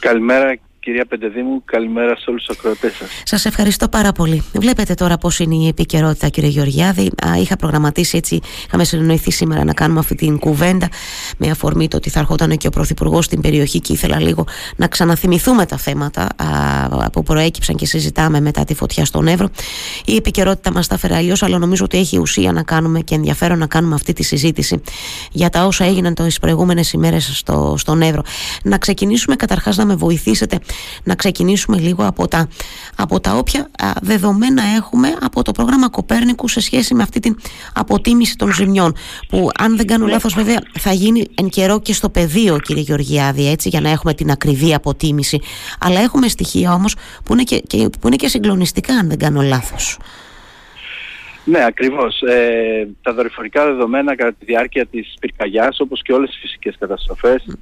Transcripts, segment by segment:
Καλημέρα Κυρία Πεντεδήμου, καλημέρα σε όλους τους ακροατές σας. Σας ευχαριστώ πάρα πολύ. Βλέπετε τώρα πώς είναι η επικαιρότητα κύριε Γεωργιάδη. Είχα προγραμματίσει έτσι, είχαμε συνοηθεί σήμερα να κάνουμε αυτή την κουβέντα με αφορμή το ότι θα ερχόταν και ο Πρωθυπουργός στην περιοχή και ήθελα λίγο να ξαναθυμηθούμε τα θέματα α, που προέκυψαν και συζητάμε μετά τη φωτιά στον Εύρο. Η επικαιρότητα μας τα φέρει αλλιώς, αλλά νομίζω ότι έχει ουσία να κάνουμε και ενδιαφέρον να κάνουμε αυτή τη συζήτηση για τα όσα έγιναν τις προηγούμενες ημέρες στο, στον Εύρο. Να ξεκινήσουμε καταρχάς να με βοηθήσετε να ξεκινήσουμε λίγο από τα, από τα όποια δεδομένα έχουμε από το πρόγραμμα Κοπέρνικου σε σχέση με αυτή την αποτίμηση των ζημιών που αν δεν κάνω λάθος βέβαια θα γίνει εν καιρό και στο πεδίο κύριε Γεωργιάδη έτσι για να έχουμε την ακριβή αποτίμηση αλλά έχουμε στοιχεία όμως που είναι και, που είναι και συγκλονιστικά αν δεν κάνω λάθος. Ναι, ακριβώς. Ε, τα δορυφορικά δεδομένα κατά τη διάρκεια της πυρκαγιάς, όπως και όλες τις φυσικές καταστροφές, ε,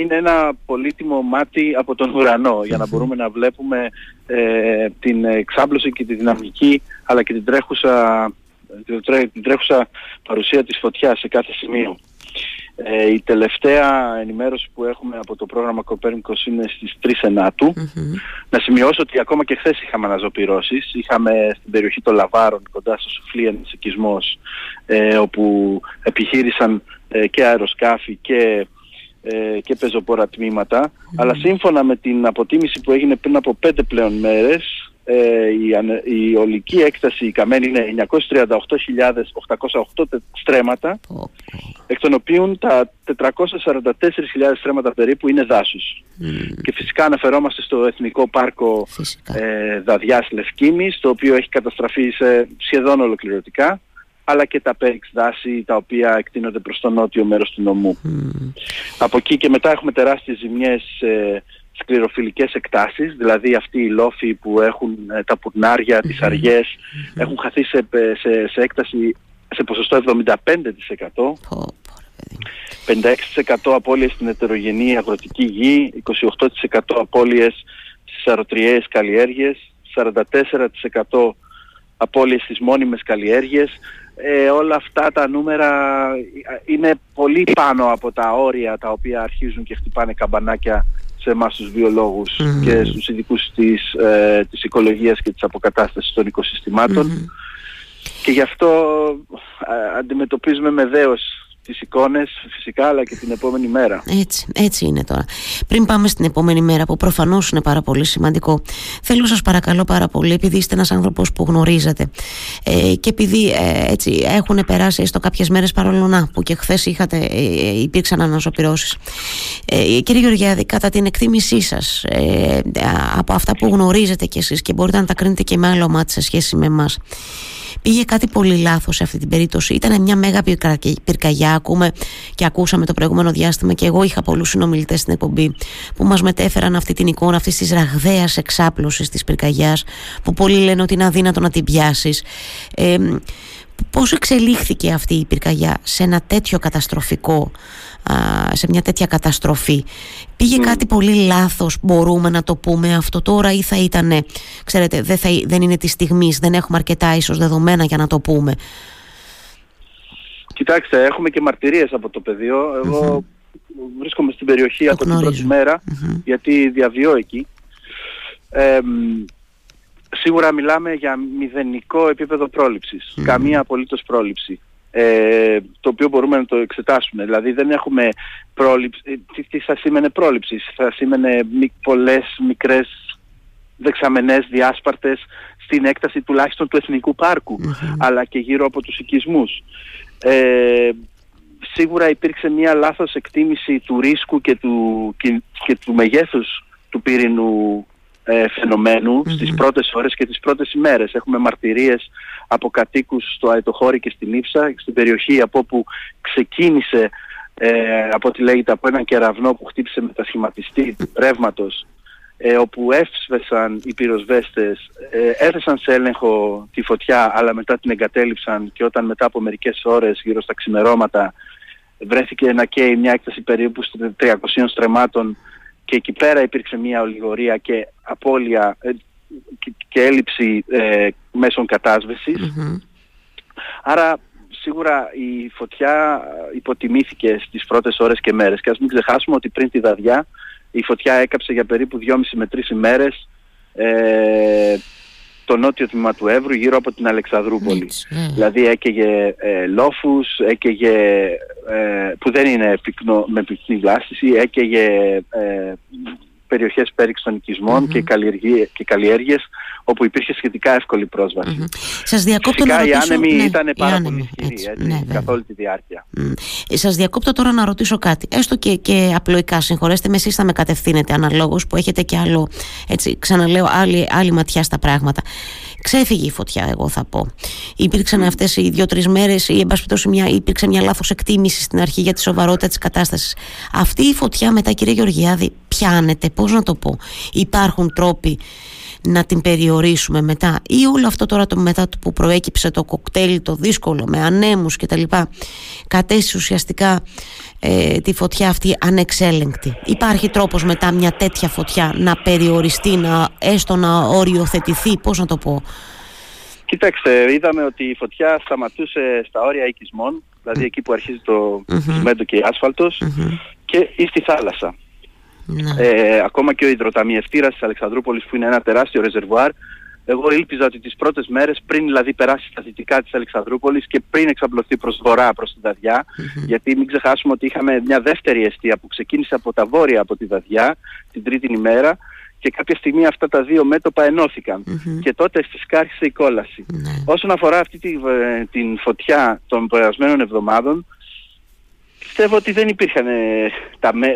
είναι ένα πολύτιμο μάτι από τον ουρανό για να μπορούμε να βλέπουμε ε, την εξάπλωση και τη δυναμική αλλά και την τρέχουσα, την τρέχουσα παρουσία της φωτιάς σε κάθε σημείο. Ε, η τελευταία ενημέρωση που έχουμε από το πρόγραμμα Κοπέρνικος είναι στις 3 ενατου Να σημειώσω ότι ακόμα και χθες είχαμε αναζωπυρώσεις. Είχαμε στην περιοχή των Λαβάρων κοντά στο Σουφλί ένας οικισμός ε, όπου επιχείρησαν ε, και αεροσκάφη και ε, και πεζοπόρα τμήματα, αλλά σύμφωνα με την αποτίμηση που έγινε πριν από πέντε πλέον μέρες, ε, η, η ολική έκταση η καμένη είναι 938.808 στρέμματα, εκ των οποίων τα 444.000 στρέμματα περίπου είναι δάσους. Και φυσικά αναφερόμαστε στο Εθνικό Πάρκο ε, Δαδιάς Λευκίνης, το οποίο έχει καταστραφεί σε σχεδόν ολοκληρωτικά αλλά και τα πέριξ δάση τα οποία εκτείνονται προς το νότιο μέρος του νομού. Από εκεί και μετά έχουμε τεράστιες ζημιές σε σκληροφιλικές εκτάσεις, δηλαδή αυτοί οι λόφοι που έχουν ε, τα πουρνάρια, τις αργές, έχουν χαθεί σε, σε, σε έκταση σε ποσοστό 75%. 56% απώλειες στην ετερογενή αγροτική γη, 28% απώλειες στις αρωτριές καλλιέργειες, 44% απώλειες στις μόνιμες καλλιέργειες, ε, όλα αυτά τα νούμερα είναι πολύ πάνω από τα όρια τα οποία αρχίζουν και χτυπάνε καμπανάκια σε εμάς τους βιολογους και στους ειδικούς της, ε, της οικολογίας και της αποκατάστασης των οικοσυστηματων και γι' αυτό ε, αντιμετωπίζουμε με δέος τις εικόνες φυσικά αλλά και την επόμενη μέρα. Έτσι, έτσι είναι τώρα. Πριν πάμε στην επόμενη μέρα που προφανώς είναι πάρα πολύ σημαντικό θέλω σας παρακαλώ πάρα πολύ επειδή είστε ένας άνθρωπος που γνωρίζετε ε, και επειδή ε, έτσι έχουν περάσει έστω κάποιες μέρες παρόλο να που και χθες είχατε, ε, ε, υπήρξαν αναζωπυρώσεις. Ε, κύριε Γεωργιάδη κατά την εκτίμησή σας ε, από αυτά που γνωρίζετε κι εσείς και μπορείτε να τα κρίνετε και με άλλο μάτι σε σχέση με εμάς Πήγε κάτι πολύ λάθος σε αυτή την περίπτωση. Ήταν μια μέγα πυρκαγιά. Ακούμε και ακούσαμε το προηγούμενο διάστημα και εγώ είχα πολλούς συνομιλητές στην εκπομπή που μας μετέφεραν αυτή την εικόνα αυτής της ραγδαίας εξάπλωσης της πυρκαγιάς που πολλοί λένε ότι είναι αδύνατο να την πιάσεις. Ε, πώς εξελίχθηκε αυτή η πυρκαγιά σε ένα τέτοιο καταστροφικό σε μια τέτοια καταστροφή. Πήγε κάτι πολύ λάθος μπορούμε να το πούμε αυτό τώρα ή θα ήταν ξέρετε δεν, θα, δεν είναι της στιγμής, δεν έχουμε αρκετά ίσως δεδομένα για να το πούμε; Κοιτάξτε έχουμε και μαρτυρίες από το πεδίο. Εγώ βρίσκομαι στην περιοχή από την πρώτη μέρα γιατί διαβιώ εκεί σίγουρα μιλάμε για μηδενικό επίπεδο πρόληψης. Καμία απολύτως πρόληψη. Ε, το οποίο μπορούμε να το εξετάσουμε. Δηλαδή δεν έχουμε πρόληψη. Ε, τι, τι θα σήμαινε πρόληψη; Θα σήμαινε μη, πολλές μικρές δεξαμενές διάσπαρτες στην έκταση τουλάχιστον του Εθνικού αλλά και γύρω από τους οικισμούς. Ε, σίγουρα υπήρξε μια λάθος εκτίμηση του ρίσκου και του, και, και του μεγέθους του πύρινου ε, φαινομένου mm-hmm. στις πρώτες ώρες και τις πρώτες ημέρες. Έχουμε μαρτυρίες από κατοίκους στο Αετοχώρι και στην Ήψα, στην περιοχή από όπου ξεκίνησε ε, από ό,τι λέγεται από έναν κεραυνό που χτύπησε μετασχηματιστή ρεύματος ε, όπου έσβεσαν οι πυροσβέστες, ε, έθεσαν σε έλεγχο τη φωτιά αλλά μετά την εγκατέλειψαν και όταν μετά από μερικές ώρες γύρω στα ξημερώματα βρέθηκε να καίει μια έκταση περίπου 300 στρεμάτων και εκεί πέρα υπήρξε μια ολιγορία και απώλεια ε, και, έλλειψη ε, μέσων Άρα σίγουρα η φωτιά υποτιμήθηκε στις πρώτες ώρες και μέρες και ας μην ξεχάσουμε ότι πριν τη δαδιά η φωτιά έκαψε για περίπου 2,5 με 3 ημέρες ε, το νότιο τμήμα του Εύρου γύρω από την Αλεξανδρούπολη. Ναι. Δηλαδή έκαιγε ε, λόφους, έκαιγε, ε, που δεν είναι πυκνό, με πυκνή βλάστηση, έκαιγε ε, περιοχές πέριξ των οικισμων και, και καλλιέργειες όπου υπήρχε σχετικά εύκολη πρόσβαση. Mm-hmm. Σας διακόπτω Φυσικά να ρωτήσω... οι άνεμοι ναι, ήταν πάρα πολύ ισχυροί έτσι, ναι, καθ' όλη τη διάρκεια. Mm. Σας διακόπτω τώρα να ρωτήσω κάτι. Έστω και, και απλοϊκά, συγχωρέστε με, εσείς θα με κατευθύνετε αναλόγως που έχετε και άλλο, έτσι, ξαναλέω, άλλη, άλλη ματιά στα πράγματα. Ξέφυγε η φωτιά, εγώ θα πω. Υπήρξαν mm. αυτές οι δύο-τρεις μέρες, ή εν πάση μια, υπήρξε μια λάθος εκτίμηση στην αρχή για τη σοβαρότητα της κατάστασης. Αυτή η φωτιά μετά, κύριε Γεωργιάδη, πιάνεται, πώς να το πω. Υπάρχουν τρόποι να την περιορίσουμε μετά ή όλο αυτό τώρα το μετά που προέκυψε το κοκτέιλ το δύσκολο με ανέμους και τα λοιπά κατέστησε ουσιαστικά ε, τη φωτιά αυτή ανεξέλεγκτη υπάρχει τρόπος μετά μια τέτοια φωτιά να περιοριστεί να, έστω να οριοθετηθεί πώς να το πω; Κοιτάξτε, είδαμε ότι η φωτιά σταματούσε στα όρια οικισμών, δηλαδή εκεί που αρχίζει το mm και η ασφαλτος και ή στη θάλασσα. Ναι. Ε, ακόμα και ο υδροταμιευτήρας της Αλεξανδρούπολης που είναι ένα τεράστιο ρεζερβουάρ εγώ ήλπιζα ότι τις πρώτες μέρες πριν δηλαδή περάσει στα δυτικά της Αλεξανδρούπολης και πριν εξαπλωθεί προς βορρά προς τη δαδια γιατί μην ξεχάσουμε ότι είχαμε μια δεύτερη αιστεία που ξεκίνησε από τα βόρεια από τη Δαδιά την τρίτη ημέρα και κάποια στιγμή αυτά τα δύο μέτωπα και τότε στις άρχισε η κόλαση. Ναι. Όσον αφορά αυτή τη, ε, την φωτιά των περασμένων εβδομάδων πιστεύω ότι δεν υπήρχαν ε, τα, ε,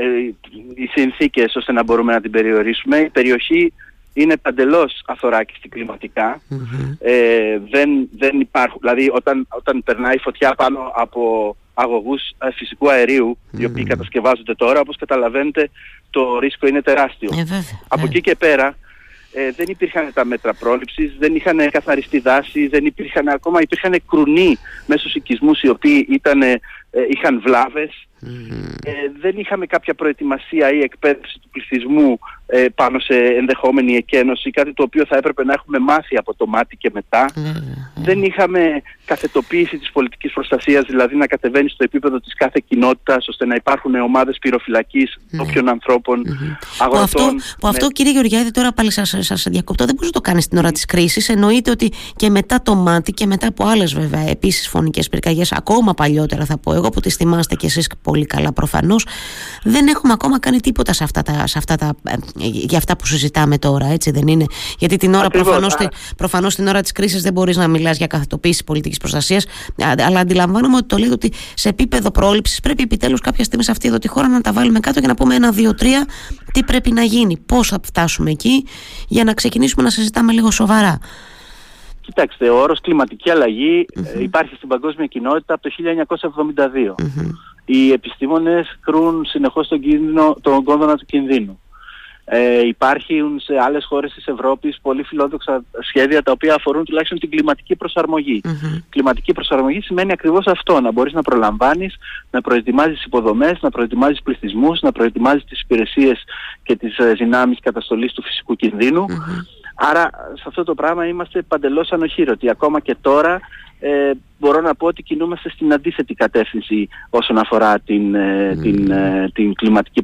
οι συνθήκες ώστε να μπορούμε να την περιορίσουμε. Η περιοχή είναι παντελώς αθωράκιστη κλιματικά. Ε, δεν, δεν υπάρχουν, δηλαδή όταν, όταν περνάει φωτιά πάνω από αγωγούς ε, φυσικού οι οποίοι κατασκευάζονται τώρα, όπως καταλαβαίνετε το ρίσκο είναι τεράστιο. από εκεί και πέρα ε, δεν υπήρχαν τα μέτρα πρόληψης, δεν είχαν καθαριστεί δάση, δεν υπήρχαν, ακόμα υπήρχαν κρουνοί μέσω οικισμούς οι οποίοι ήταν, ε, είχαν βλάβες. Ε, δεν είχαμε κάποια προετοιμασία ή εκπαίδευση του πληθυσμού ε, πάνω σε ενδεχόμενη εκένωση, κάτι το οποίο θα έπρεπε να έχουμε μάθει από το μάτι και μετά. Δεν είχαμε καθετοποίηση της πολιτικής προστασίας, δηλαδή να κατεβαίνει στο επίπεδο της κάθε κοινότητας, ώστε να υπάρχουν ομάδες πυροφυλακής όποιων ανθρώπων, αγροτών. Που αυτό, που αυτό κύριε Γεωργιάδη, τώρα πάλι σας, σας διακοπτώ, δεν μπορείς να το κάνεις στην ώρα της κρίσης. Εννοείται ότι και μετά το μάτι και μετά από άλλες βέβαια επίσης φωνικές πυρκαγιές, ακόμα παλιότερα θα πω εγώ που τις θυμάστε κι εσείς πολύ καλά προφανώς, δεν έχουμε ακόμα κάνει τίποτα σε αυτά τα, σε αυτά τα ε, για αυτά που συζητάμε τώρα, έτσι δεν είναι; Γιατί την ώρα, προφανώς, προφανώς την ώρα της κρίσης δεν μπορείς να μιλάς για καθετοποίηση πολιτικής προστασίας, αλλά αντιλαμβάνομαι ότι το λέει ότι σε επίπεδο πρόληψης πρέπει επιτέλους κάποια στιγμή σε αυτή εδώ τη χώρα να τα βάλουμε κάτω και να πούμε ένα, δύο, τρία, τι πρέπει να γίνει, πώς θα φτάσουμε εκεί, για να ξεκινήσουμε να συζητάμε λίγο σοβαρά. Κοιτάξτε, ο όρος κλιματική ε, υπάρχει στην παγκόσμια κοινότητα από το 1972. Οι επιστήμονες κρούν συνεχώς τον, κίνδυνο, τον κόδωνα του κινδύνου. Ε, υπάρχουν σε άλλες χώρες της Ευρώπης πολύ φιλόδοξα σχέδια τα οποία αφορούν τουλάχιστον την κλιματική Κλιματική προσαρμογή σημαίνει ακριβώς αυτό, να μπορείς να προλαμβάνεις, να προετοιμάζεις υποδομές, να προετοιμάζεις πληθυσμούς, να προετοιμάζεις τις υπηρεσίες και τις ε, δυνάμεις καταστολής του φυσικού Άρα σε αυτό το πράγμα είμαστε παντελώς ανοχήρωτοι. Ακόμα και τώρα ε, μπορώ να πω ότι κινούμαστε στην αντίθετη κατεύθυνση όσον αφορά την, ε, την, ε, την κλιματική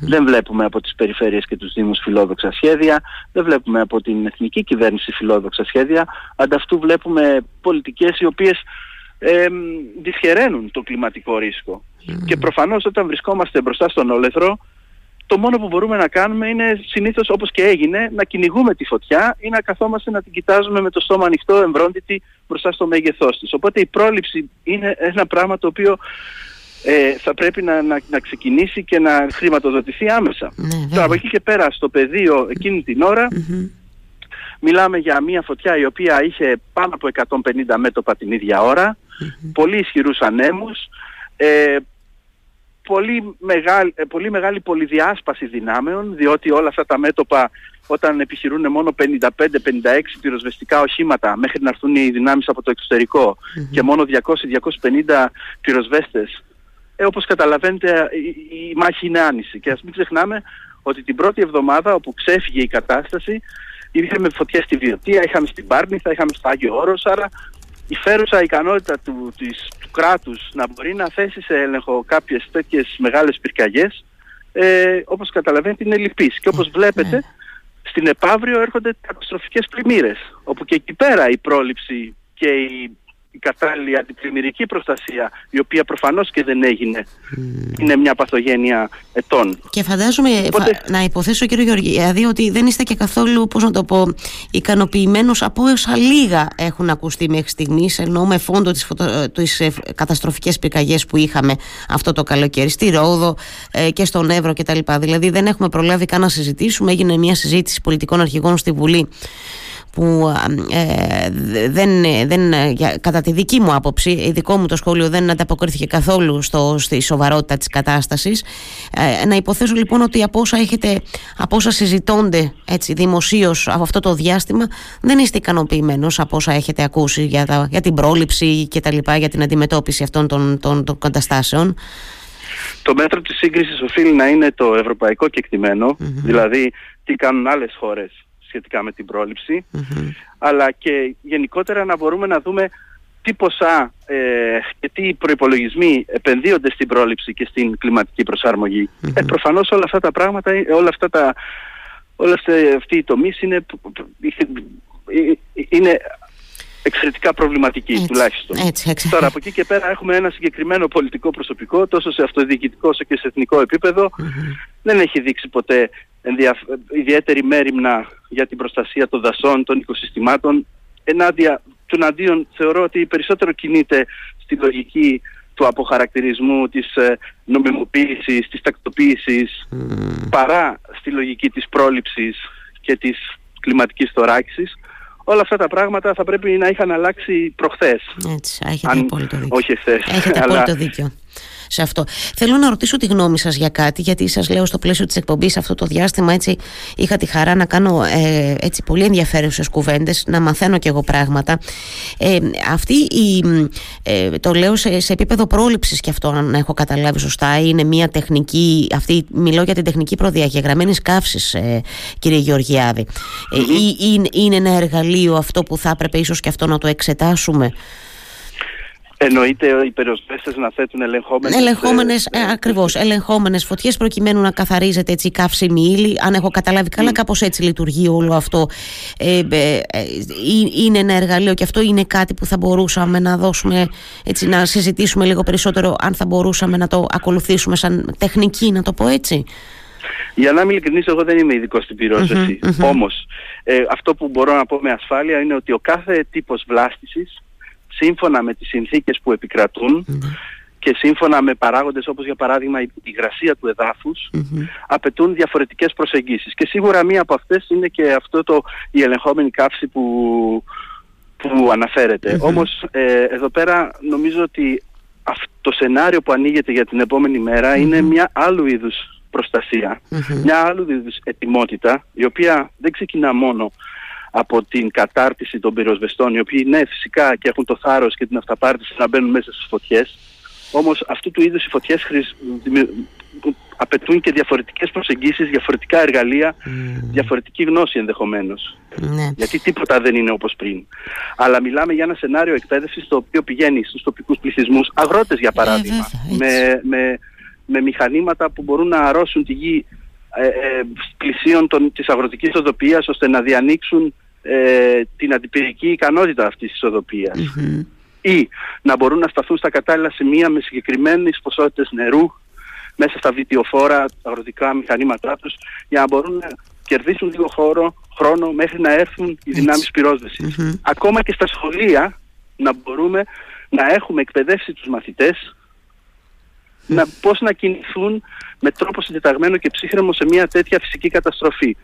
Δεν βλέπουμε από τις περιφέρειες και τους Δήμους φιλόδοξα σχέδια, δεν βλέπουμε από την εθνική κυβέρνηση φιλόδοξα σχέδια, ανταυτού βλέπουμε πολιτικές οι οποίες ε, δυσχεραίνουν το κλιματικό Και προφανώς όταν βρισκόμαστε μπροστά στον όλεθρο, το μόνο που μπορούμε να κάνουμε είναι συνήθως όπως και έγινε να κυνηγούμε τη φωτιά ή να καθόμαστε να την κοιτάζουμε με το στόμα ανοιχτό εμβρόντιτη μπροστά στο μέγεθός της. Οπότε η πρόληψη είναι ένα πράγμα το οποίο ε, θα πρέπει να, να, να, ξεκινήσει και να χρηματοδοτηθεί άμεσα. Ναι, Τώρα από εκεί και πέρα στο πεδίο εκείνη την ωρα μιλάμε για μια φωτιά η οποία είχε πάνω από 150 μέτωπα την ίδια ώρα, πολύ ισχυρούς ανέμους, ε, πολύ μεγάλη, ε, πολύ μεγάλη πολυδιάσπαση δυνάμεων, διότι όλα αυτά τα μέτωπα όταν επιχειρούν μόνο 55-56 πυροσβεστικά οχήματα μέχρι να έρθουν οι δυνάμεις από το εξωτερικο και μόνο 200-250 πυροσβέστες, ε, όπως καταλαβαίνετε η, η μάχη είναι άνηση. Και ας μην ξεχνάμε ότι την πρώτη εβδομάδα όπου ξέφυγε η κατάσταση είχαμε φωτιές στη Βιωτία, είχαμε στην Πάρνηθα, είχαμε στο Άγιο Όρος, άρα η φέρουσα ικανότητα του, της, του κράτους να μπορεί να θέσει σε έλεγχο κάποιες τέτοιες μεγάλες πυρκαγιές ε, όπως καταλαβαίνετε είναι λυπής. Και όπως βλέπετε στην Επαύριο έρχονται καταστροφικές πλημμύρες όπου και εκεί πέρα η πρόληψη και η η κατάλληλη αντιπλημμυρική προστασία, η οποία προφανώς και δεν έγινε, είναι μια παθογένεια ετών. Και φαντάζομαι, να υποθέσω κύριο Γεωργιάδη, ότι δεν είστε και καθόλου, πώς να το πω, ικανοποιημένος από όσα λίγα έχουν ακουστεί μέχρι στιγμής, ενώ με φόντο τις, φωτο... τις ε, καταστροφικές πυρκαγιές που είχαμε αυτό το καλοκαίρι, στη Ρόδο ε, και στον Εύρο κτλ. Δηλαδή δεν έχουμε προλάβει καν να συζητήσουμε, έγινε μια συζήτηση πολιτικών αρχηγών στη Βουλή που ε, δεν, δεν, κατά τη δική μου άποψη, δικό μου το σχόλιο δεν ανταποκρίθηκε καθόλου στο, στη σοβαρότητα της κατάστασης. Ε, να υποθέσω λοιπόν ότι από όσα, έχετε, από όσα συζητώνται έτσι, δημοσίως από αυτό το διάστημα δεν είστε ικανοποιημένος από όσα έχετε ακούσει για, τα, για την πρόληψη και τα λοιπά, για την αντιμετώπιση αυτών των, των, των καταστάσεων. Το μέτρο της σύγκρισης οφείλει να είναι το ευρωπαϊκό δηλαδή τι κάνουν άλλες χώρες σχετικά με την προληψη αλλά και γενικότερα να μπορούμε να δούμε τι ποσά ε, και τι προϋπολογισμοί επενδύονται στην πρόληψη και στην κλιματική προσαρμογή. Ε, προφανώς όλα αυτά τα πράγματα, όλα αυτά τα, όλα αυτοί οι τομείς είναι, είναι εξαιρετικά προβληματική έτσι, τουλάχιστον. Έτσι, Τώρα από εκεί και πέρα έχουμε ένα συγκεκριμένο πολιτικό προσωπικό τόσο σε αυτοδιοικητικό όσο και σε εθνικό Δεν έχει δείξει ποτέ ενδιαφ... ιδιαίτερη μέρημνα για την προστασία των δασών, των οικοσυστημάτων. Ενάντια του αντίον θεωρώ ότι περισσότερο κινείται στη λογική του αποχαρακτηρισμού, της ε, νομιμοποίησης, της τακτοποίησης παρά στη λογική της πρόληψης και της κλιματικής θωράκισης όλα αυτά τα πράγματα θα πρέπει να είχαν αλλάξει προχθές. Έτσι, έχετε Αν, απόλυτο δίκιο. Όχι εχθές. Έχετε απόλυτο δίκιο σε αυτό. Θέλω να ρωτήσω τη γνώμη σας για κάτι, γιατί σας λέω στο πλαίσιο της εκπομπής αυτό το διάστημα έτσι είχα τη χαρά να κάνω ε, έτσι πολύ ενδιαφέρουσες κουβέντες, να μαθαίνω κι εγώ πράγματα. Ε, αυτή η, ε, το λέω σε, σε επίπεδο πρόληψης και αυτό αν έχω καταλάβει σωστά, είναι μια τεχνική, αυτή, μιλώ για την τεχνική προδιαγεγραμμένης καύσης ε, κύριε Γεωργιάδη. Ε, είναι, είναι ένα εργαλείο αυτό που θα έπρεπε ίσως και αυτό να το εξετάσουμε; Εννοείται οι περιοσβέστες να θέτουν ελεγχόμενες... Ελεγχόμενες, ε, ε, ακριβώς, ελεγχόμενες φωτιές προκειμένου να καθαρίζεται έτσι η καύσιμη ύλη. Αν έχω καταλάβει καλά, mm. κάπως έτσι λειτουργεί όλο αυτό. Ε, ε, είναι ένα εργαλείο και αυτό είναι κάτι που θα μπορούσαμε να δώσουμε, έτσι, να συζητήσουμε λίγο περισσότερο αν θα μπορούσαμε να το ακολουθήσουμε σαν τεχνική, να το πω έτσι. Για να είμαι ειλικρινής, εγώ δεν είμαι ειδικός στην πυροσβεση Όμως, ε, αυτό που μπορώ να πω με ασφάλεια είναι ότι ο κάθε τύπος βλάστησης σύμφωνα με τις συνθήκες που επικρατούν και σύμφωνα με παράγοντες όπως για παράδειγμα η υγρασία του εδαφους απαιτούν διαφορετικές προσεγγίσεις. Και σίγουρα μία από αυτές είναι και αυτό το, η ελεγχόμενη καύση που, που αναφερεται Όμως ε, εδώ πέρα νομίζω ότι αυτό το σενάριο που ανοίγεται για την επόμενη είναι μια άλλου είδους προστασία, μια άλλου είδους ετοιμότητα η οποία δεν ξεκινά μόνο από την κατάρτιση των πυροσβεστών, οι οποίοι ναι φυσικά και έχουν το θάρρος και την αυταπάρτιση να μπαίνουν μέσα στις φωτιές, όμως αυτού του είδους οι φωτιές χρησ... απαιτούν και διαφορετικές προσεγγίσεις, διαφορετικά εργαλεία, διαφορετική γνώση ενδεχομένως. Ναι. Γιατί τίποτα δεν είναι όπως πριν. Αλλά μιλάμε για ένα σενάριο εκπαίδευσης το οποίο πηγαίνει στους τοπικούς πληθυσμούς, αγρότες για ε, παράδειγμα, με, με, με μηχανήματα που μπορούν να αρρώσουν τη γη ε, ε, πλησίων των, της αγροτικής οδοποιίας ώστε να διανοίξουν ε, την αντιπυρική ικανότητα αυτής της οδοποιίας. Ή να μπορούν να σταθούν στα κατάλληλα σημεία με συγκεκριμένες ποσότητες νερού μέσα στα βιτιοφόρα αγροτικά μηχανήματά τους για να μπορούν να κερδίσουν λίγο χώρο, χρόνο μέχρι να έρθουν οι δυνάμεις Ακόμα και στα σχολεία να μπορούμε να έχουμε εκπαιδεύσει τους μαθητές να, πώς να κινηθούν με τρόπο συντεταγμένο και ψύχρεμο σε μια τέτοια φυσική καταστροφή.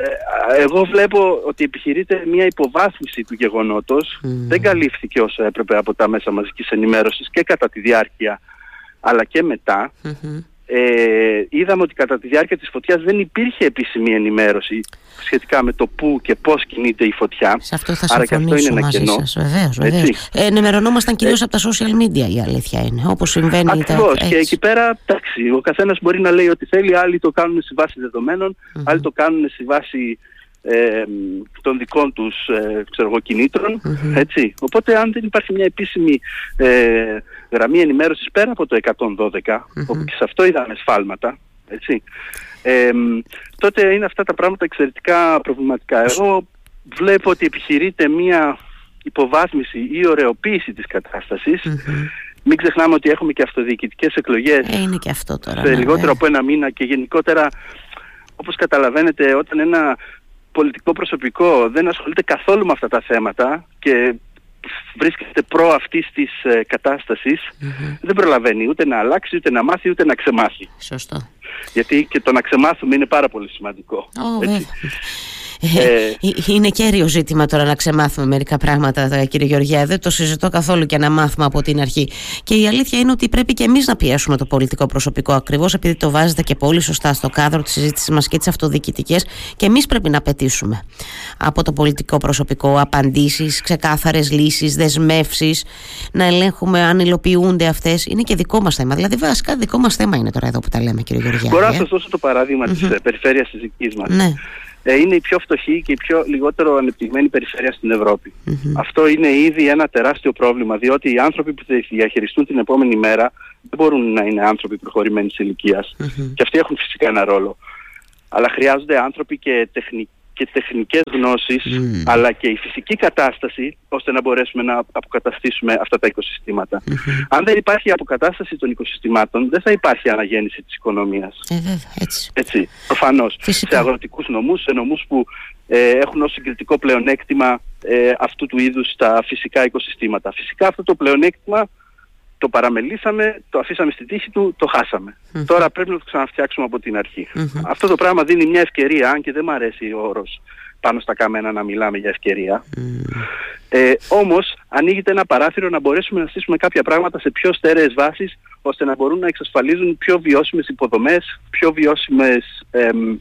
Ε, εγώ βλέπω ότι επιχειρείται μια υποβάθμιση του γεγονότος. Δεν καλύφθηκε όσο έπρεπε από τα μέσα μαζικής ενημέρωσης και κατά τη διάρκεια αλλά και μετά ε, είδαμε ότι κατά τη διάρκεια της φωτιάς δεν υπήρχε επίσημη ενημέρωση σχετικά με το πού και πώς κινείται η φωτιά. Σε αυτό θα Άρα και αυτό είναι ένα μαζί κενό. Σας, βεβαίως, βεβαίως. Ε, ενημερωνόμασταν κυρίως ε, από τα social media η αλήθεια είναι, όπως συμβαίνει. Ακριβώς τα... και εκεί πέρα εντάξει, ο καθένας μπορεί να λέει ότι θέλει, άλλοι το κάνουν στη βάση δεδομένων, mm-hmm. άλλοι το κάνουν στη βάση ε, των δικών τους ε, ξέρω εγώ, κινητρων έτσι. Οπότε αν δεν υπάρχει μια επίσημη ε, γραμμή ενημέρωσης πέρα από το 112 όπου και σε αυτό είδαμε σφάλματα έτσι, ε, τότε είναι αυτά τα πράγματα εξαιρετικά προβληματικά. Εγώ βλέπω ότι επιχειρείται μια υποβάθμιση ή ωρεοποίηση της καταστασης Μην ξεχνάμε ότι έχουμε και αυτοδιοικητικές εκλογές ε, είναι και αυτό τώρα, σε ναι, λιγότερο ναι. από ένα μήνα και γενικότερα όπως καταλαβαίνετε όταν ένα πολιτικό προσωπικό δεν ασχολείται καθόλου με αυτά τα θέματα και βρίσκεται προ αυτής της ε, καταστασης δεν προλαβαίνει ούτε να αλλάξει, ούτε να μάθει, ούτε να ξεμάθει. Σωστό. Γιατί και το να ξεμάθουμε είναι πάρα πολύ σημαντικό. Ω, έτσι. Βέβαια. Ε, είναι κέριο ζήτημα τώρα να ξεμάθουμε μερικά πράγματα, ε, κύριε Γεωργιά. Δεν το συζητώ καθόλου και να μάθουμε από την αρχή. Και η αλήθεια είναι ότι πρέπει και εμείς να πιέσουμε το πολιτικό προσωπικό, ακριβώς επειδή το βάζετε και πολύ σωστά στο κάδρο της συζήτησης μας και τις αυτοδιοικητικές. Και εμείς πρέπει να πετήσουμε από το πολιτικό προσωπικό απαντήσεις, ξεκάθαρες λύσεις, δεσμεύσεις, να ελέγχουμε αν υλοποιούνται αυτές. Είναι και δικό μας θέμα. Δηλαδή, βασικά δικό μας θέμα είναι τώρα εδώ που τα λέμε, κύριε Γεωργιά. Μπορώ να σας δώσω το παράδειγμα mm-hmm. της περιφέρειας της δικής μας. Ναι. Ε, είναι η πιο φτωχή και η πιο λιγότερο ανεπτυγμένη περιφέρεια στην Ευρώπη. Αυτό είναι ήδη ένα τεράστιο πρόβλημα, διότι οι άνθρωποι που θα διαχειριστούν την επόμενη μέρα δεν μπορούν να είναι άνθρωποι προχωρημένης ηλικίας. Και αυτοί έχουν φυσικά ένα ρόλο. Αλλά χρειάζονται άνθρωποι και τεχνικοί και τεχνικές γνώσεις αλλά και η φυσική κατάσταση ώστε να μπορέσουμε να αποκαταστήσουμε αυτά τα οικοσυστήματα. Αν δεν υπάρχει αποκατάσταση των οικοσυστημάτων δεν θα υπάρχει αναγέννηση της οικονομίας. Ε, βέβαια, έτσι. Έτσι, προφανώς. Φυσικά. Σε αγροτικούς νομούς, σε νομούς που ε, έχουν ως συγκριτικό πλεονέκτημα ε, αυτού του είδους τα φυσικά οικοσυστήματα. Φυσικά αυτό το πλεονέκτημα το παραμελήσαμε, το αφήσαμε στη τύχη του, το χασαμε Τώρα πρέπει να το ξαναφτιάξουμε από την αρχη Αυτό το πράγμα δίνει μια ευκαιρία, αν και δεν μου αρέσει ο όρος πάνω στα κάμενα να μιλάμε για ευκαιρία. Ε, όμως ανοίγεται ένα παράθυρο να μπορέσουμε να στήσουμε κάποια πράγματα σε πιο στέρεες βάσεις ώστε να μπορούν να εξασφαλίζουν πιο βιώσιμες υποδομές, πιο βιώσιμες, εμ,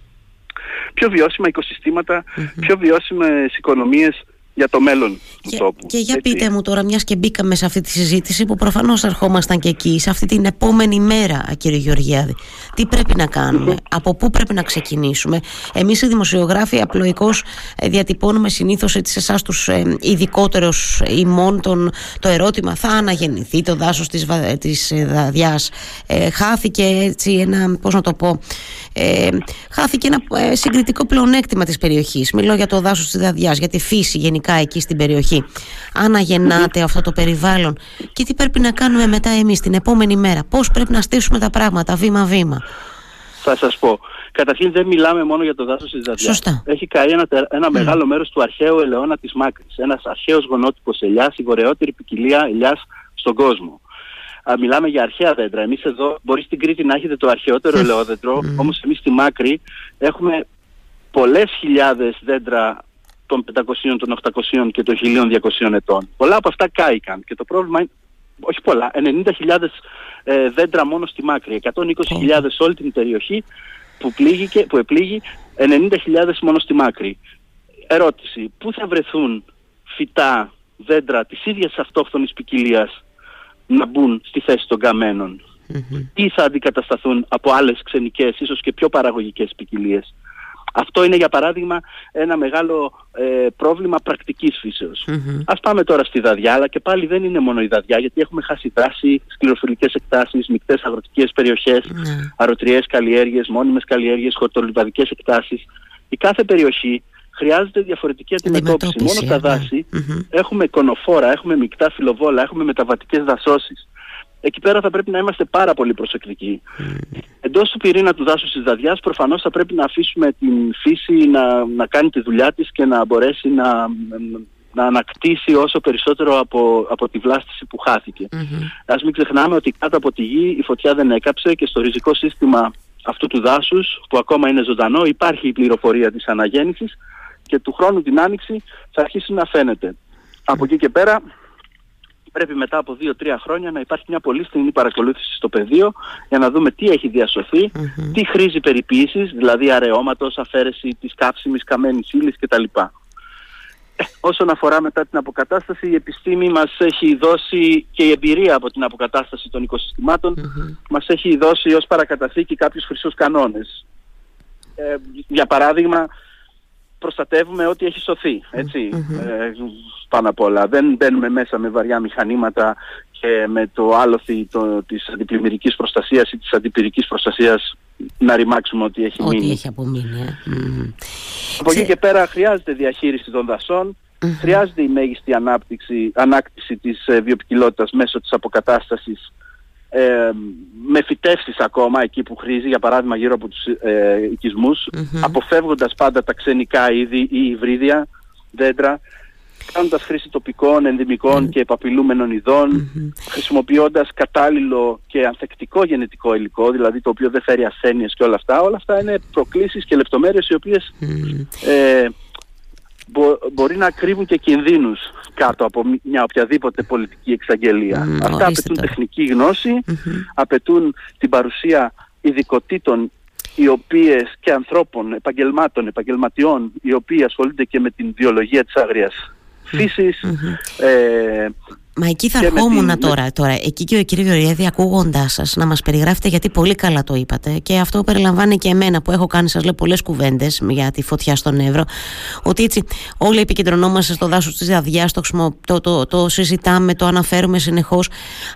πιο βιώσιμα οικοσυστήματα, πιο βιώσιμες οικονομίες για το μέλλον του Και, τόπου. και για έτσι. πείτε μου τώρα, μιας και μπήκαμε σε αυτή τη συζήτηση που προφανώς ερχόμασταν και εκεί, σε αυτή την επόμενη μέρα, κύριε Γεωργιάδη. Τι πρέπει να κάνουμε, από πού πρέπει να ξεκινήσουμε. Εμείς οι δημοσιογράφοι απλοϊκώς διατυπώνουμε συνήθως σε εσάς τους ε, ειδικότερους ημών τον, το ερώτημα: Θα αναγεννηθεί το δάσος της της Δαδιά. Ε, χάθηκε έτσι ένα, πώς να το πω, ε, χάθηκε ένα ε, συγκριτικό πλεονέκτημα της περιοχής. Μιλώ για το δάσος της Δαδιά, για τη φύση γενικά εκεί στην περιοχή. Αναγεννάται αυτό το περιβάλλον και τι πρέπει να κάνουμε μετά εμείς την επόμενη μέρα; Πώς πρέπει να στήσουμε τα πράγματα βήμα-βήμα; Θα σας πω. Καταρχήν δεν μιλάμε μόνο για το δάσος της Δαδιάς. Σωστά. Έχει καεί ένα, τε- ένα μεγάλο μέρος του αρχαίου ελαιώνα της Μάκρης. Ένας αρχαίος γονότυπος ελιάς, η βορειότερη ποικιλία ελιάς στον κόσμο. Α, μιλάμε για αρχαία δέντρα. Εμείς εδώ μπορεί στην Κρήτη να έχετε το αρχαιότερο ελαιόδεντρο, όμως εμείς στη Μάκρη έχουμε πολλές χιλιάδες δέντρα των 500, των 800 και των 1200 ετών. Πολλά από αυτά κάηκαν και το πρόβλημα είναι, όχι πολλά, 90.000 ε, δέντρα μόνο στη Μάκρη, 120.000 σε όλη την περιοχή που, πλήγηκε, που επλήγει, 90.000 μόνο στη Μάκρη. Ερώτηση, πού θα βρεθούν φυτά, δέντρα της ίδιας αυτόχθονης ποικιλία να μπουν στη θέση των καμενων ή θα αντικατασταθούν από άλλες ξενικές, ίσως και πιο παραγωγικές ποικιλίες; Αυτό είναι για παράδειγμα ένα μεγάλο ε, πρόβλημα πρακτικής φύσεως. Ας πάμε τώρα στη Δαδιά, αλλά και πάλι δεν είναι μόνο η Δαδιά, γιατί έχουμε χάσει δράση, σκληροφιλικές εκτάσεις, μικτές αγροτικές περιοχές, αρωτριές καλλιέργειες, μόνιμες καλλιέργειες, χορτολιβαδικές εκτάσεις. Η κάθε περιοχή χρειάζεται διαφορετική αντιμετώπιση. Αντιμετώπιση, Μόνο στα ναι. δάση έχουμε κονοφόρα, έχουμε μεικτά φιλοβόλα, έχουμε μεταβατικές δασώσεις. Εκεί πέρα θα πρέπει να είμαστε πάρα πολύ προσεκτικοί. Εντός του πυρήνα του δάσους της Δαδιάς προφανώς θα πρέπει να αφήσουμε την φύση να, να κάνει τη δουλειά της και να μπορέσει να, να ανακτήσει όσο περισσότερο από, από τη βλάστηση που χάθηκε. Ας μην ξεχνάμε ότι κάτω από τη γη η φωτιά δεν έκαψε και στο ριζικό σύστημα αυτού του δάσους που ακόμα είναι ζωντανό υπάρχει η πληροφορία της αναγέννησης και του χρόνου την άνοιξη θα αρχίσει να φαίνεται. Από εκεί και πέρα πρέπει μετά από 2-3 χρόνια να υπάρχει μια πολύ στενή παρακολούθηση στο πεδίο για να δούμε τι έχει διασωθεί, τι χρήζει περιποίησης, δηλαδή αραιώματος, αφαίρεση της καύσιμης καμένης ύλης κτλ. Ε, όσον αφορά μετά την αποκατάσταση, η επιστήμη μας έχει δώσει και η εμπειρία από την αποκατάσταση των οικοσυστημάτων μας έχει δώσει ως παρακαταθήκη κάποιους χρυσούς κανόνες. Ε, για παράδειγμα, προστατεύουμε ό,τι έχει σωθεί, έτσι, ε, πάνω απ' όλα. Δεν μπαίνουμε μέσα με βαριά μηχανήματα και με το άλοθη το, της αντιπλημμυρικής προστασίας ή της αντιπυρικής προστασίας να ρημάξουμε ό,τι έχει Ό,τι μείνει. έχει απομείνει. Ε. Μμμ. Από εκεί Ξέ- και πέρα χρειάζεται διαχείριση των δασών, χρειάζεται η μέγιστη ανάπτυξη, ανάκτηση της ε, βιοποικιλότητας μέσω της αποκατάστασης ε, με φυτεύσεις ακόμα εκεί που χρήζει, για παράδειγμα γύρω από τους ε, οικισμους αποφεύγοντας πάντα τα ξενικά είδη ή υβρίδια δέντρα, κάνοντας χρήση τοπικών, ενδυμικών και επαπειλούμενων ειδών, χρησιμοποιώντας κατάλληλο και ανθεκτικό γενετικό υλικό, δηλαδή το οποίο δεν φέρει ασθένειες και όλα αυτά. Όλα αυτά είναι προκλήσεις και λεπτομέρειες οι οποίες Μμμ. ε, μπο- μπορεί να κρύβουν και κινδύνους κάτω από μ- μια οποιαδήποτε πολιτική εξαγγελία. Μμ, Αυτά ορίστε απαιτούν τώρα. τεχνική γνώση, Μμμ. απαιτούν την παρουσία ειδικοτήτων οι οποίες και ανθρώπων, επαγγελμάτων, επαγγελματιών οι οποίοι ασχολούνται και με την βιολογία της άγριας φύσης, ε, Μα εκεί θα Και με ερχόμουν την- τώρα, τώρα. Εκεί και ο κύριε Γεωργιάδη, ακούγοντάς σας, να μας περιγράφετε, γιατί πολύ καλά το είπατε. Και αυτό περιλαμβάνει και εμένα που έχω κάνει, σας λέω, πολλές κουβέντες για τη φωτιά στον Εύρο. Ότι έτσι όλοι επικεντρωνόμαστε στο δάσος της Δαδιά, το, χρησιμο- το, το, το συζητάμε, το αναφέρουμε συνεχώς.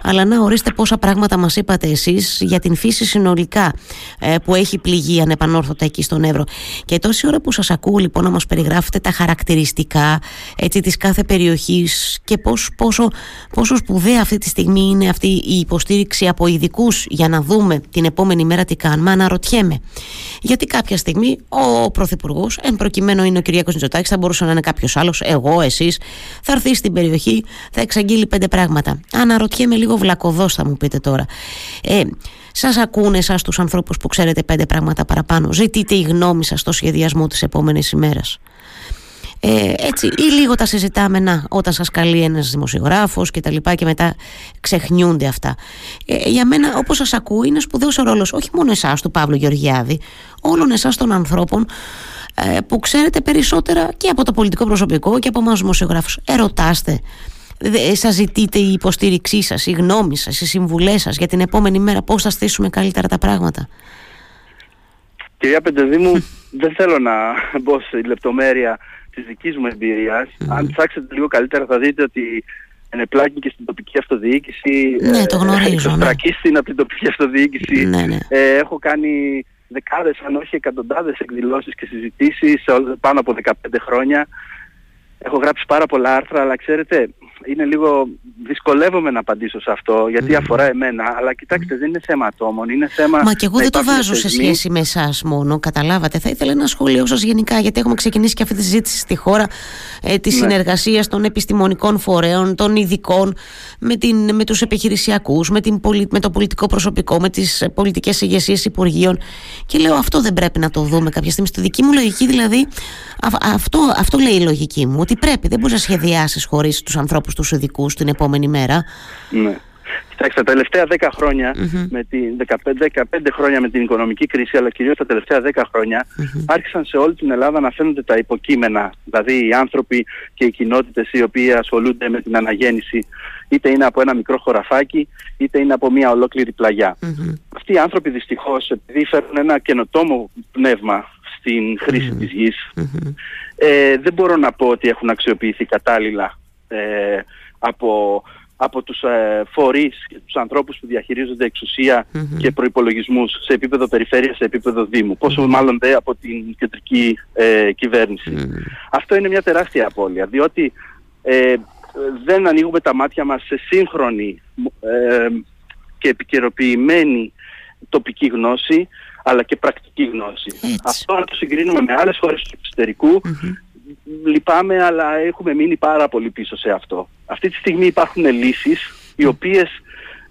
Αλλά να ορίστε πόσα πράγματα μας είπατε εσείς για την φύση συνολικά ε, που έχει πληγεί ανεπανόρθωτα εκεί στον Εύρο. Και τόση ώρα που σας ακούω λοιπόν να μας περιγράφετε τα χαρακτηριστικά έτσι, της κάθε περιοχής και πώς, πόσο, πόσο σπουδαία αυτή τη στιγμή είναι αυτή η υποστήριξη από ειδικούς για να δούμε την επόμενη μέρα τι κάνουμε, αναρωτιέμαι. Γιατί κάποια στιγμή ο Πρωθυπουργός, εν προκειμένου είναι ο Κυριάκος Μητσοτάκης, θα μπορούσε να είναι κάποιος άλλος, εγώ, εσείς, θα έρθει στην περιοχή, θα εξαγγείλει πέντε πράγματα. Αναρωτιέμαι λίγο βλακοδός θα μου πείτε τώρα. Ε, σας ακούνε εσάς τους ανθρώπους που ξέρετε πέντε πράγματα παραπάνω; Ζητείτε η γνώμη σας στο σχεδιασμό της επόμενης ημέρας; Ε, έτσι, ή λίγο τα συζητάμε να, όταν σας καλεί ένας δημοσιογράφος και τα λοιπά και μετά ξεχνιούνται αυτά. Ε, για μένα, όπως σας ακούω, είναι σπουδαίος ο ρόλος όχι μόνο εσάς του Παύλου Γεωργιάδη, όλων εσάς των ανθρώπων ε, που ξέρετε περισσότερα και από το πολιτικό προσωπικό και από εμάς δημοσιογράφους. Ερωτάστε, Δε- σας ζητείτε η υποστήριξή σας, η γνώμη σας, οι συμβουλές σας για την επόμενη μέρα πώς θα στήσουμε καλύτερα τα πράγματα; Κυρία Πεντεδήμου, δεν θέλω να μπω σε λεπτομέρεια της δικής μου εμπειρίας. Αν ψάξετε λίγο καλύτερα θα δείτε ότι ενεπλάκη και στην τοπική αυτοδιοίκηση. Ναι, το γνωρίζω, ναι. εξωστρακίστην από την τοπική αυτοδιοίκηση. Ναι, ναι. Ε, έχω κάνει δεκάδες, αν όχι εκατοντάδες εκδηλώσεις και συζητήσεις σε όλ- πάνω από 15 χρόνια. Έχω γράψει πάρα πολλά άρθρα, αλλά ξέρετε, είναι λίγο δυσκολεύομαι να απαντήσω σε αυτό, γιατί αφορά εμένα. Αλλά κοιτάξτε, δεν είναι θέμα ατόμων, είναι θέμα... Μα και εγώ να δεν το υπάρχουν βάζω σε θεσμοί. σχέση με εσάς μόνο, καταλάβατε. Θα ήθελα ένα σχόλιο σας γενικά, γιατί έχουμε ξεκινήσει και αυτή τη συζήτηση στη χώρα ε, της Ναι. συνεργασίας των επιστημονικών φορέων, των ειδικών, με, την, με τους επιχειρησιακούς, με, την πολι- με το πολιτικό προσωπικό, με τις πολιτικές ηγεσίες υπουργείων. Και λέω αυτό δεν πρέπει να το δούμε κάποια στιγμή. Στη δική μου λογική, δηλαδή, α- αυτό, αυτό λέει η λογική μου, ότι πρέπει, δεν μπορεί να σχεδιάσεις χωρίς τους ανθρώπου τους ειδικούς την επόμενη μέρα. Ναι. Κοιτάξτε, τα τελευταία 10 χρονια με την 15, 15 χρόνια με την οικονομική κρίση, αλλά κυρίως τα τελευταία 10 χρονια άρχισαν σε όλη την Ελλάδα να φαίνονται τα υποκείμενα. Δηλαδή οι άνθρωποι και οι κοινότητες οι οποίοι ασχολούνται με την αναγέννηση, είτε είναι από ένα μικρό χωραφάκι, είτε είναι από μια ολόκληρη πλαγιά. Αυτοί οι άνθρωποι δυστυχώς, επειδή φέρουν ένα καινοτόμο πνεύμα στην χρήση της γης, ε, δεν μπορώ να πω ότι έχουν αξιοποιηθεί κατάλληλα ε, από, από τους ε, φορείς και τους ανθρώπους που διαχειρίζονται εξουσία και προϋπολογισμούς σε επίπεδο περιφέρειας, σε επίπεδο δήμου. Πόσο μάλλον δε από την κεντρική ε, κυβέρνηση. Αυτό είναι μια τεράστια απώλεια, διότι ε, δεν ανοίγουμε τα μάτια μας σε σύγχρονη ε, και επικαιροποιημένη τοπική γνώση αλλά και πρακτική γνώση. Έτσι. Αυτό να το συγκρίνουμε με άλλες χώρες του εξωτερικού λυπάμαι αλλά έχουμε μείνει πάρα πολύ πίσω σε αυτό. Αυτή τη στιγμή υπάρχουν λύσεις οι οποίες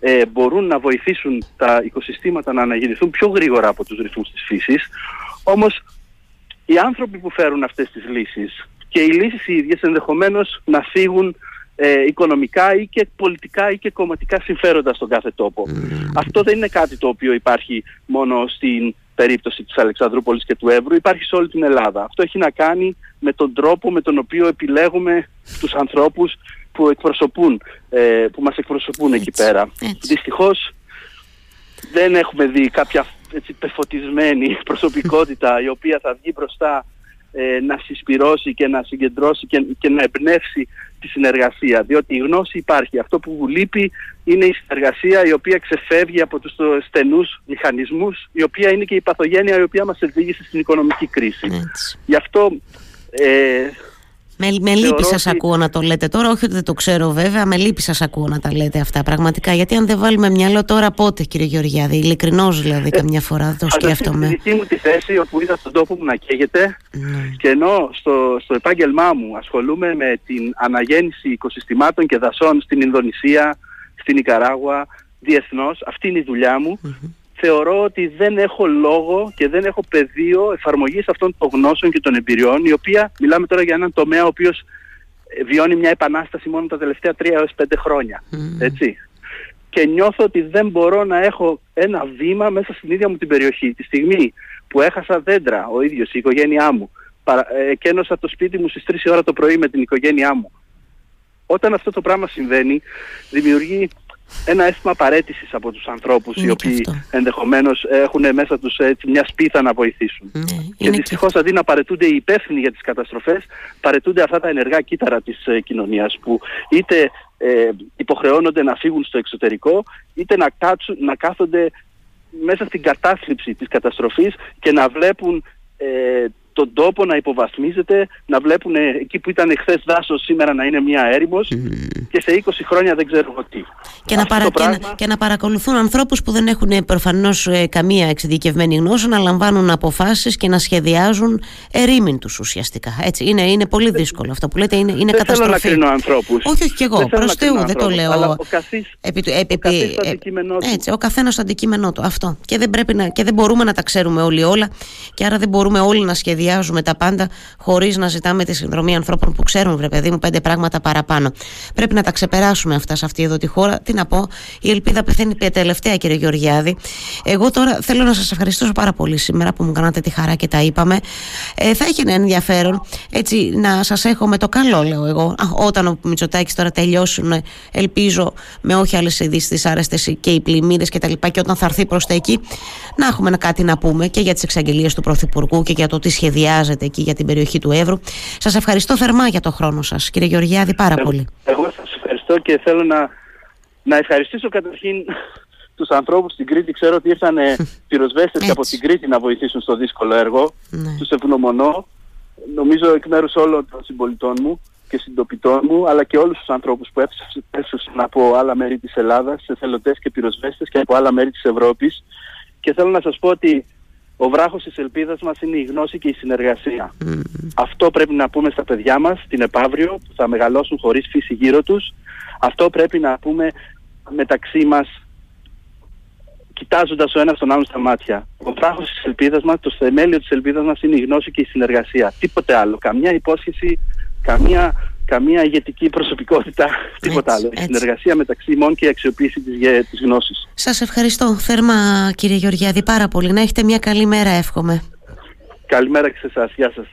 ε, μπορούν να βοηθήσουν τα οικοσυστήματα να αναγεννηθούν πιο γρήγορα από τους ρυθμούς της φύσης όμως οι άνθρωποι που φέρουν αυτές τις λύσεις και οι λύσεις οι ίδιες ενδεχομένως να φύγουν ε, οικονομικά ή και πολιτικά ή και κομματικά συμφέροντα στον κάθε τόπο. Αυτό δεν είναι κάτι το οποίο υπάρχει μόνο στην περίπτωση της Αλεξανδρούπολης και του Εύρου, υπάρχει σε όλη την Ελλάδα. Αυτό έχει να κάνει με τον τρόπο με τον οποίο επιλέγουμε τους ανθρώπους που, εκπροσωπούν, ε, που μας εκπροσωπούν εκεί Έτσι, πέρα. έτσι. Δυστυχώς δεν έχουμε δει κάποια έτσι, πεφωτισμένη προσωπικότητα η οποία θα βγει μπροστά ε, να συσπυρώσει και να συγκεντρώσει και, και να εμπνεύσει τη συνεργασία. Διότι η γνώση υπάρχει. Αυτό που λείπει είναι η συνεργασία η οποία ξεφεύγει από τους στενούς μηχανισμούς, η οποία είναι και η παθογένεια η οποία μας οδήγησε στην οικονομική κρίση. Γι' αυτό ε, με, με λύπη σας ακούω να το λέτε τώρα, όχι ότι δεν το ξέρω βέβαια, με λύπη σας ακούω να τα λέτε αυτά πραγματικά. Γιατί αν δεν βάλουμε μυαλό τώρα πότε, κύριε Γεωργιάδη, ειλικρινώς δηλαδή, ε, καμιά φορά το σκέφτομαι. Στη δική μου τη θέση, όπου είδα στον τόπο μου να καίγεται, ναι. και ενώ στο, στο επάγγελμά μου ασχολούμαι με την αναγέννηση οικοσυστημάτων και δασών στην Ινδονησία, στην Ικαράγουα, διεθνώς, αυτή είναι η δουλειά μου θεωρώ ότι δεν έχω λόγο και δεν έχω πεδίο εφαρμογής αυτών των γνώσεων και των εμπειριών, η οποία μιλάμε τώρα για έναν τομέα ο οποίος ε, βιώνει μια επανάσταση μόνο τα τελευταία τρία έως πέντε χρόνια. Έτσι. Και νιώθω ότι δεν μπορώ να έχω ένα βήμα μέσα στην ίδια μου την περιοχή. Τη στιγμή που έχασα δέντρα ο ίδιος, η οικογένειά μου, ε, εκένωσα το σπίτι μου στις 3 ώρα το πρωί με την οικογένειά μου. Όταν αυτό το πράγμα συμβαίνει, δημιουργεί ένα αίσθημα παρέτησης από τους ανθρώπους οι οποίοι ενδεχομένως έχουν μέσα τους έτσι, μια σπίθα να βοηθήσουν. Ναι, και δυστυχώς αντί να παρετούνται οι υπεύθυνοι για τις καταστροφές, παρετούνται αυτά τα ενεργά κύτταρα της ε, κοινωνίας που είτε ε, υποχρεώνονται να φύγουν στο εξωτερικό είτε να, κάτσουν, να κάθονται μέσα στην κατάθλιψη της καταστροφής και να βλέπουν ε, τον τόπο να υποβαθμίζεται, να βλέπουν εκεί που ήταν εχθές δάσος σήμερα να είναι μια έρημος και σε 20 χρόνια δεν ξέρω τι. Και να, παρα... πράγμα... και, να, και να παρακολουθούν ανθρώπους που δεν έχουν προφανώς ε, καμία εξειδικευμένη γνώση να λαμβάνουν αποφάσεις και να σχεδιάζουν ερήμην τους ουσιαστικά. Έτσι, είναι, είναι πολύ δύσκολο αυτό που λέτε, είναι, είναι δεν καταστροφή. Δεν θέλω να κρίνω ανθρώπους. Όχι, όχι και εγώ. Προς Θεού δεν το λέω. Αλλά ο καθής, επί, επί, ο καθής το αντικείμενό του. Έτσι, ο καθένας το αντικείμενό του. Αυτό. Και δεν, πρέπει να, και δεν μπορούμε να τα ξέρουμε όλοι όλα και άρα δεν μπορούμε όλοι να σχεδιάσουμε συνδυάζουμε τα πάντα χωρίς να ζητάμε τη συνδρομή ανθρώπων που ξέρουν, βρε παιδί μου, πέντε πράγματα παραπάνω. Πρέπει να τα ξεπεράσουμε αυτά σε αυτή εδώ τη χώρα. Τι να πω, η ελπίδα πεθαίνει τελευταία, κύριε Γεωργιάδη. Εγώ τώρα θέλω να σας ευχαριστήσω πάρα πολύ σήμερα που μου κάνατε τη χαρά και τα είπαμε. Ε, θα έχει ένα ενδιαφέρον έτσι να σας έχω με το καλό, λέω εγώ. Α, όταν ο Μητσοτάκης τώρα τελειώσουν, ελπίζω με όχι άλλες ειδήσεις άρεστες και οι πλημμύρες κτλ. Και, και όταν θα έρθει προς τα εκεί, να έχουμε κάτι να πούμε και για τις εξαγγελίες του Πρωθυπουργού και για το τι σχεδί σχεδιάζετε εκεί για την περιοχή του Εύρου. Σας ευχαριστώ θερμά για το χρόνο σας, κύριε Γεωργιάδη, πάρα πολύ. Εγώ σας ευχαριστώ και θέλω να, να ευχαριστήσω καταρχήν τους ανθρώπους στην Κρήτη. Ξέρω ότι ήρθαν πυροσβέστες και από την Κρήτη να βοηθήσουν στο δύσκολο έργο. Ναι. Τους ευγνωμονώ. Νομίζω εκ μέρους όλων των συμπολιτών μου και συντοπιτών μου, αλλά και όλους τους ανθρώπους που έφτασαν από άλλα μέρη της Ελλάδας, εθελοντές και πυροσβέστες και από άλλα μέρη της Ευρώπης. Και θέλω να σας πω ότι ο βράχος της ελπίδας μας είναι η γνώση και η συνεργασία. Αυτό πρέπει να πούμε στα παιδιά μας, την επαύριο, που θα μεγαλώσουν χωρίς φύση γύρω τους. Αυτό πρέπει να πούμε μεταξύ μας, κοιτάζοντας ο ένας τον άλλον στα μάτια. Ο βράχος της ελπίδας μας, το θεμέλιο της ελπίδας μας είναι η γνώση και η συνεργασία. Τίποτε άλλο. Καμιά υπόσχεση, καμία καμία ηγετική προσωπικότητα, τίποτα άλλο. Η συνεργασία μεταξύ ημών και η αξιοποίηση της, της γνώσης. Σας ευχαριστώ θερμά κύριε Γεωργιάδη πάρα πολύ. Να έχετε μια καλή μέρα εύχομαι. Καλημέρα και σε εσάς. Γεια σας.